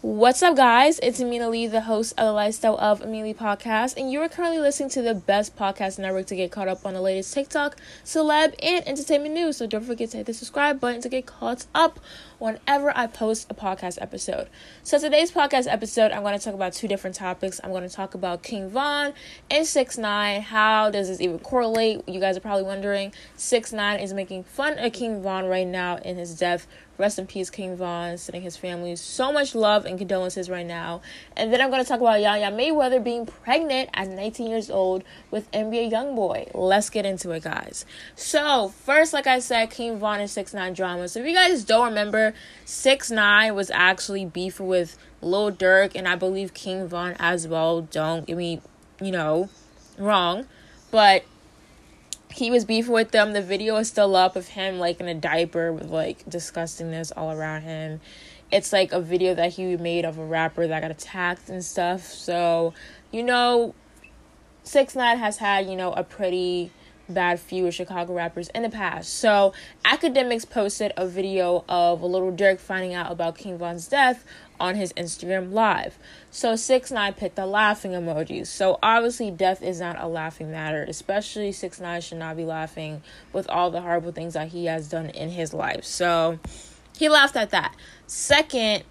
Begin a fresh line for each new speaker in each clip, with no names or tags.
What's up, guys? It's Amina Lee, the host of the Lifestyle of Amelia podcast, and you are currently listening to the best podcast network to get caught up on the latest TikTok, celeb, and entertainment news. So don't forget to hit the subscribe button to get caught up whenever I post a podcast episode. So today's podcast episode, I'm going to talk about two different topics. I'm going to talk about King Von and Six Nine. How does this even correlate? You guys are probably wondering. Six Nine is making fun of King Von right now in his death Rest in peace, King Von, sending his family so much love and condolences right now. And then I'm going to talk about Yaya Mayweather being pregnant at 19 years old with NBA Youngboy. Let's get into it, guys. So, first, like I said, King Von and 6 9 drama. So, if you guys don't remember, 6 9 was actually beefing with Lil Durk and I believe King Von as well. Don't get me, you know, wrong. But he was beefing with them. The video is still up of him like in a diaper with like disgustingness all around him. It's like a video that he made of a rapper that got attacked and stuff. So, you know, Six Nine has had, you know, a pretty bad few of Chicago rappers in the past. So, Akademiks posted a video of a Lil Durk finding out about King Von's death on his Instagram live. So six nine picked the laughing emoji. So obviously death is not a laughing matter, especially six nine should not be laughing with all the horrible things that he has done in his life. So he laughed at that. Second,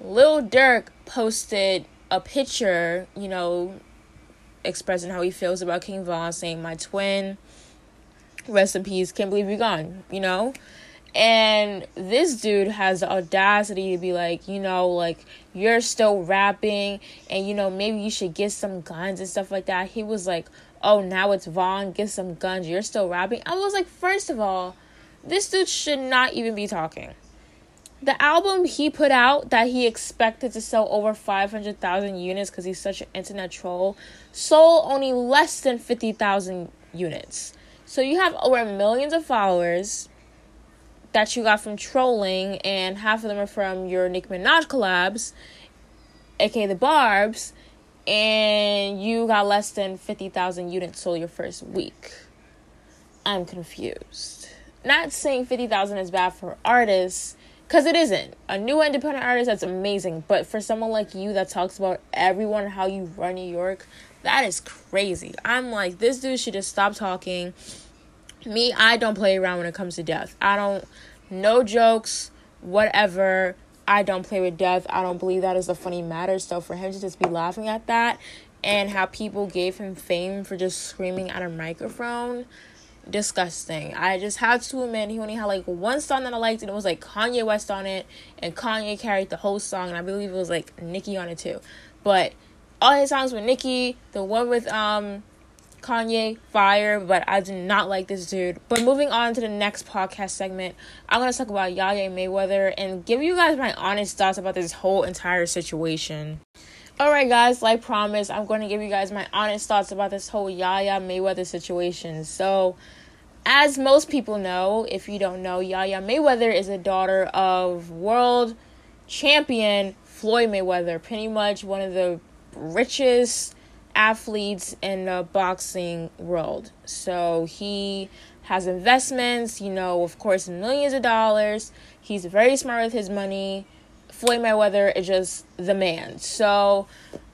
Lil Durk posted a picture, you know, expressing how he feels about King Von, saying my twin, rest in peace, can't believe you're gone, you know? And this dude has the audacity to be like, you know, like you're still rapping and you know, maybe you should get some guns and stuff like that. He was like, Oh, now it's Von, get some guns, you're still rapping. I was like, first of all, this dude should not even be talking. The album he put out that he expected to sell over 500,000 units because he's such an internet troll sold only less than 50,000 units. So you have over millions of followers that you got from trolling, and half of them are from your Nicki Minaj collabs, aka the Barbs, and you got less than 50,000 units sold your first week. I'm confused. Not saying 50,000 is bad for artists, because it isn't. A new independent artist, that's amazing. But for someone like you that talks about everyone, how you run New York, that is crazy. I'm like, this dude should just stop talking me, I don't play around when it comes to death. I don't, no jokes, whatever. I don't play with death. I don't believe that is a funny matter. So for him to just be laughing at that and how people gave him fame for just screaming at a microphone, disgusting. I just had to admit he only had like one song that I liked and it was like Kanye West on it and Kanye carried the whole song and I believe it was like Nicki on it too. But all his songs with Nicki, the one with um Kanye, fire, but I do not like this dude. But moving on to the next podcast segment, I'm to talk about Yaya Mayweather and give you guys my honest thoughts about this whole entire situation. Alright, guys, like promised, I'm going to give you guys my honest thoughts about this whole Yaya Mayweather situation. So, as most people know, if you don't know, Yaya Mayweather is a daughter of world champion Floyd Mayweather, pretty much one of the richest athletes in the boxing world. So he has investments, you know, of course, millions of dollars. He's very smart with his money. Floyd Mayweather is just the man. So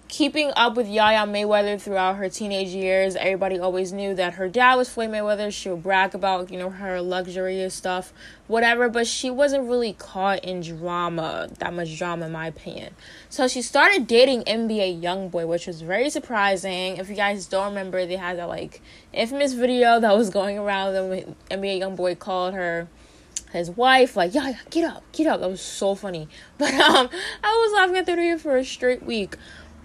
keeping up with Yaya Mayweather throughout her teenage years, everybody always knew that her dad was Floyd Mayweather. She would brag about, you know, her luxurious stuff, whatever, but she wasn't really caught in drama, that much drama in my opinion. So she started dating NBA Youngboy, which was very surprising. If you guys don't remember, they had that like infamous video that was going around when NBA Youngboy called her his wife, like, yeah, get up, get up. That was so funny. But um I was laughing at the video for a straight week.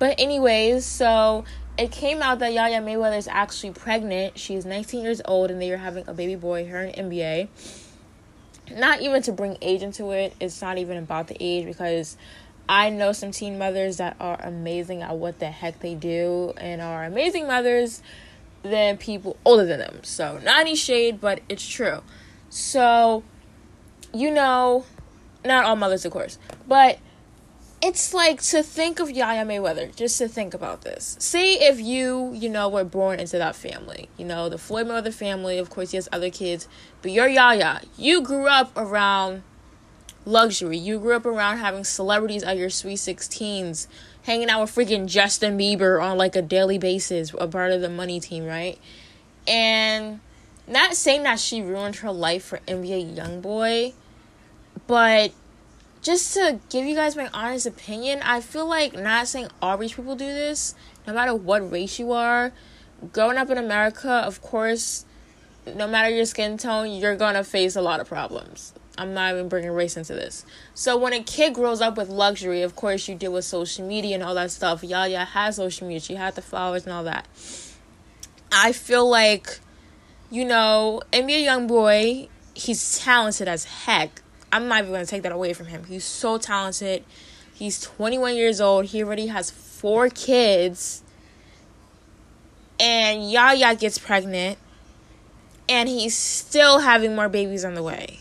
But anyways, so it came out that Yaya Mayweather is actually pregnant. She's 19 years old and they are having a baby boy, her and NBA. Not even to bring age into it, it's not even about the age because I know some teen mothers that are amazing at what the heck they do and are amazing mothers than people older than them. So, not any shade, but it's true. So, you know, not all mothers, of course, but it's like to think of Yaya Mayweather, just to think about this. See if you, you know, were born into that family. You know, the Floyd Mayweather family, of course, he has other kids, but you're Yaya. You grew up around luxury. You grew up around having celebrities at your sweet 16s, hanging out with freaking Justin Bieber on like a daily basis, a part of the money team, right? And not saying that she ruined her life for NBA Youngboy, but just to give you guys my honest opinion, I feel like not saying all rich people do this, no matter what race you are. Growing up in America, of course, no matter your skin tone, you're gonna face a lot of problems. I'm not even bringing race into this. So when a kid grows up with luxury, of course you deal with social media and all that stuff. Yaya has social media. She had the flowers and all that. I feel like, you know, NBA Youngboy. he's talented as heck. I'm not even gonna take that away from him. He's so talented. He's 21 years old. He already has four kids. And Yaya gets pregnant. And he's still having more babies on the way.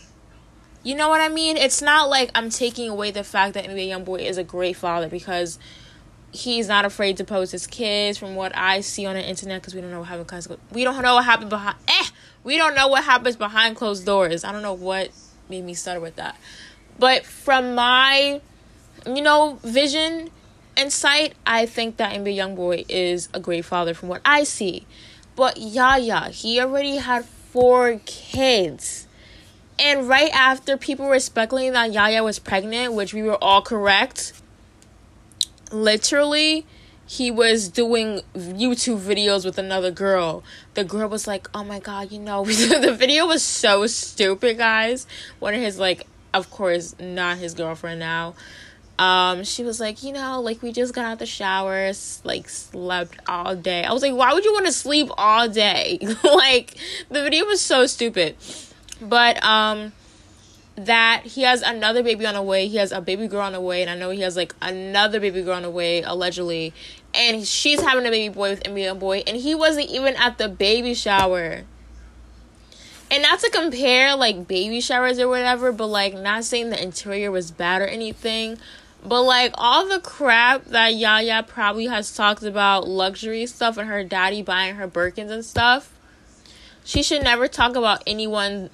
You know what I mean? It's not like I'm taking away the fact that NBA Youngboy is a great father because he's not afraid to post his kids from what I see on the internet because we don't know what happens. We don't know what happened behind. Eh, we don't know what happens behind closed doors. I don't know what made me start with that, but from my, you know, vision and sight, I think that NBA Youngboy is a great father from what I see. But Yaya, he already had four kids. And right after people were speculating that Yaya was pregnant, which we were all correct, literally, he was doing YouTube videos with another girl. The girl was like, "Oh my god, you know." the video was so stupid, guys. One of his like, of course, not his girlfriend now. Um, she was like, you know, like we just got out the showers, like slept all day. I was like, why would you want to sleep all day? like the video was so stupid. But um that he has another baby on the way. He has a baby girl on the way, and I know he has like another baby girl on the way, allegedly. And she's having a baby boy with NBA boy, and he wasn't even at the baby shower. And not to compare like baby showers or whatever, but like not saying the interior was bad or anything. But like all the crap that Yaya probably has talked about luxury stuff and her daddy buying her Birkins and stuff, she should never talk about anyone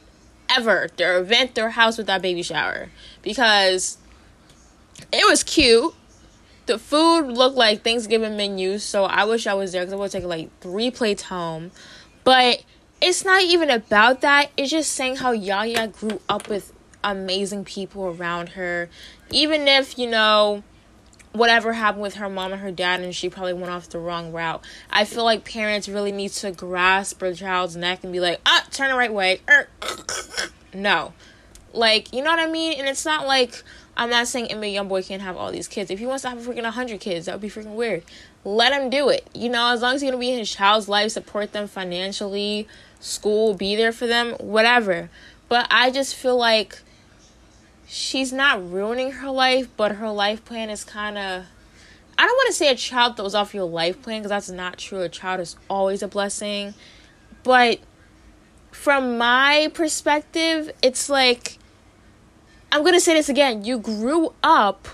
ever their event, their house with that baby shower because it was cute. The food looked like Thanksgiving menus, so I wish I was there because I would take like three plates home. But it's not even about that. It's just saying how Yaya grew up with amazing people around her. Even if, you know, whatever happened with her mom and her dad and she probably went off the wrong route. I feel like parents really need to grasp their child's neck and be like, ah, turn the right way. Er, no. Like, you know what I mean? And it's not like I'm not saying NBA Youngboy can't have all these kids. If he wants to have freaking 100 kids, that would be freaking weird. Let him do it. You know, as long as he's going to be in his child's life, support them financially, school, be there for them, whatever. But I just feel like she's not ruining her life, but her life plan is kind of. I don't want to say a child throws off your life plan because that's not true. A child is always a blessing. But from my perspective, it's like. I'm to say this again. You grew up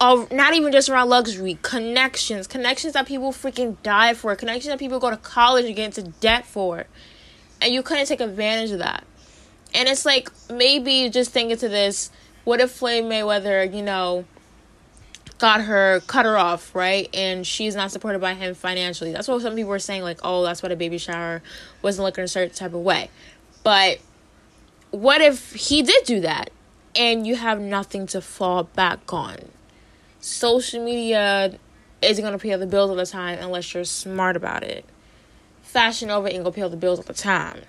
of not even just around luxury, connections, connections that people freaking die for, connections that people go to college and get into debt for. And you couldn't take advantage of that. And it's like maybe just thinking to this, what if Floyd Mayweather, you know, got her cut her off, right? And she's not supported by him financially. That's what some people were saying, like, oh, that's what a baby shower wasn't looking a certain type of way. But what if he did do that and you have nothing to fall back on? Social media isn't gonna pay all the bills all the time unless you're smart about it. Fashion over ain't gonna pay all the bills all the time.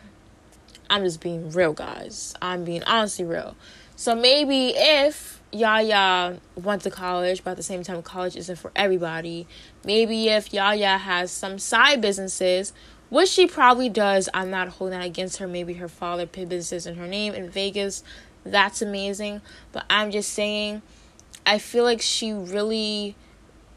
I'm just being real, guys. I'm being honestly real. So maybe if Yaya went to college, but at the same time, college isn't for everybody. Maybe if Yaya has some side businesses, which she probably does, I'm not holding that against her. Maybe her father put businesses in her name in Vegas. That's amazing. But I'm just saying, I feel like she really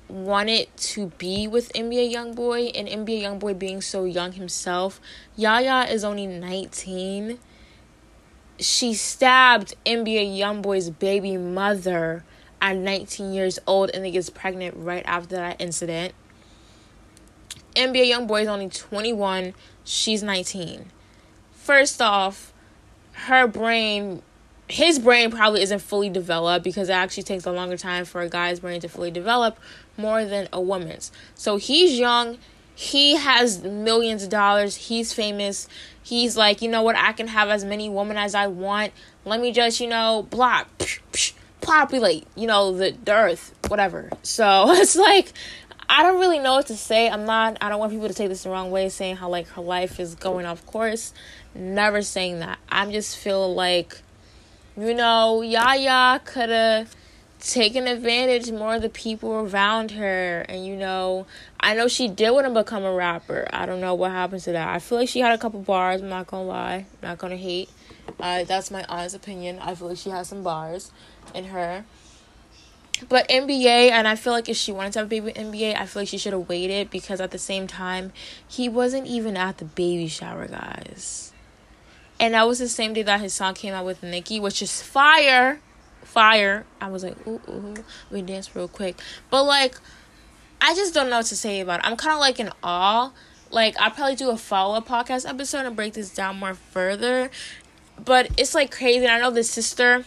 wanted to be with NBA Youngboy and NBA Youngboy being so young himself. Yaya is only 19. She stabbed NBA Youngboy's baby mother at 19 years old and then gets pregnant right after that incident. NBA Youngboy is only 21. She's 19. First off, her brain his brain probably isn't fully developed because it actually takes a longer time for a guy's brain to fully develop more than a woman's. So he's young, he has millions of dollars, he's famous. He's like, you know what, I can have as many women as I want. Let me just, you know, block, populate, you know, the, the earth, whatever. So it's like I don't really know what to say. I'm not I don't want people to take this the wrong way saying how like her life is going off course. Never saying that. I just feel like you know, Yaya could have taken advantage more of the people around her. And, you know, I know she did want to become a rapper. I don't know what happened to that. I feel like she had a couple bars. I'm not to lie. I'm not to hate. Uh, that's my honest opinion. I feel like she has some bars in her. But NBA, and I feel like if she wanted to have a baby NBA, I feel like she should have waited because at the same time, he wasn't even at the baby shower, guys. And that was the same day that his song came out with Nicki, which is fire. Fire. I was like, ooh, ooh. We dance real quick. But like, I just don't know what to say about it. I'm kind of like in awe. Like, I'll probably do a follow up podcast episode and break this down more further. But it's like crazy. I know the sister,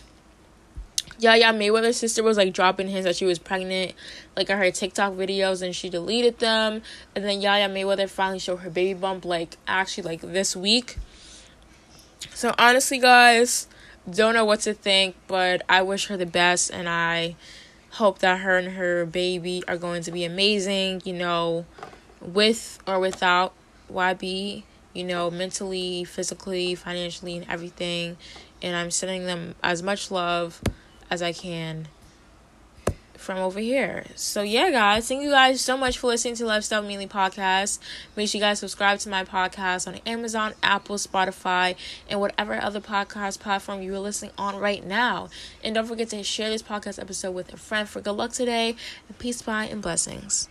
Yaya Mayweather's sister, was like dropping hints that she was pregnant, like on her TikTok videos, and she deleted them. And then Yaya Mayweather finally showed her baby bump, like actually, like this week. So honestly, guys, don't know what to think, but I wish her the best and I hope that her and her baby are going to be amazing, you know, with or without YB, you know, mentally, physically, financially, and everything. And I'm sending them as much love as I can from over here. So yeah, guys, thank you guys so much for listening to Lifestyle Mealy podcast. Make sure you guys subscribe to my podcast on Amazon, Apple, Spotify, and whatever other podcast platform you are listening on right now. And don't forget to share this podcast episode with a friend for good luck today. And peace, bye, and blessings.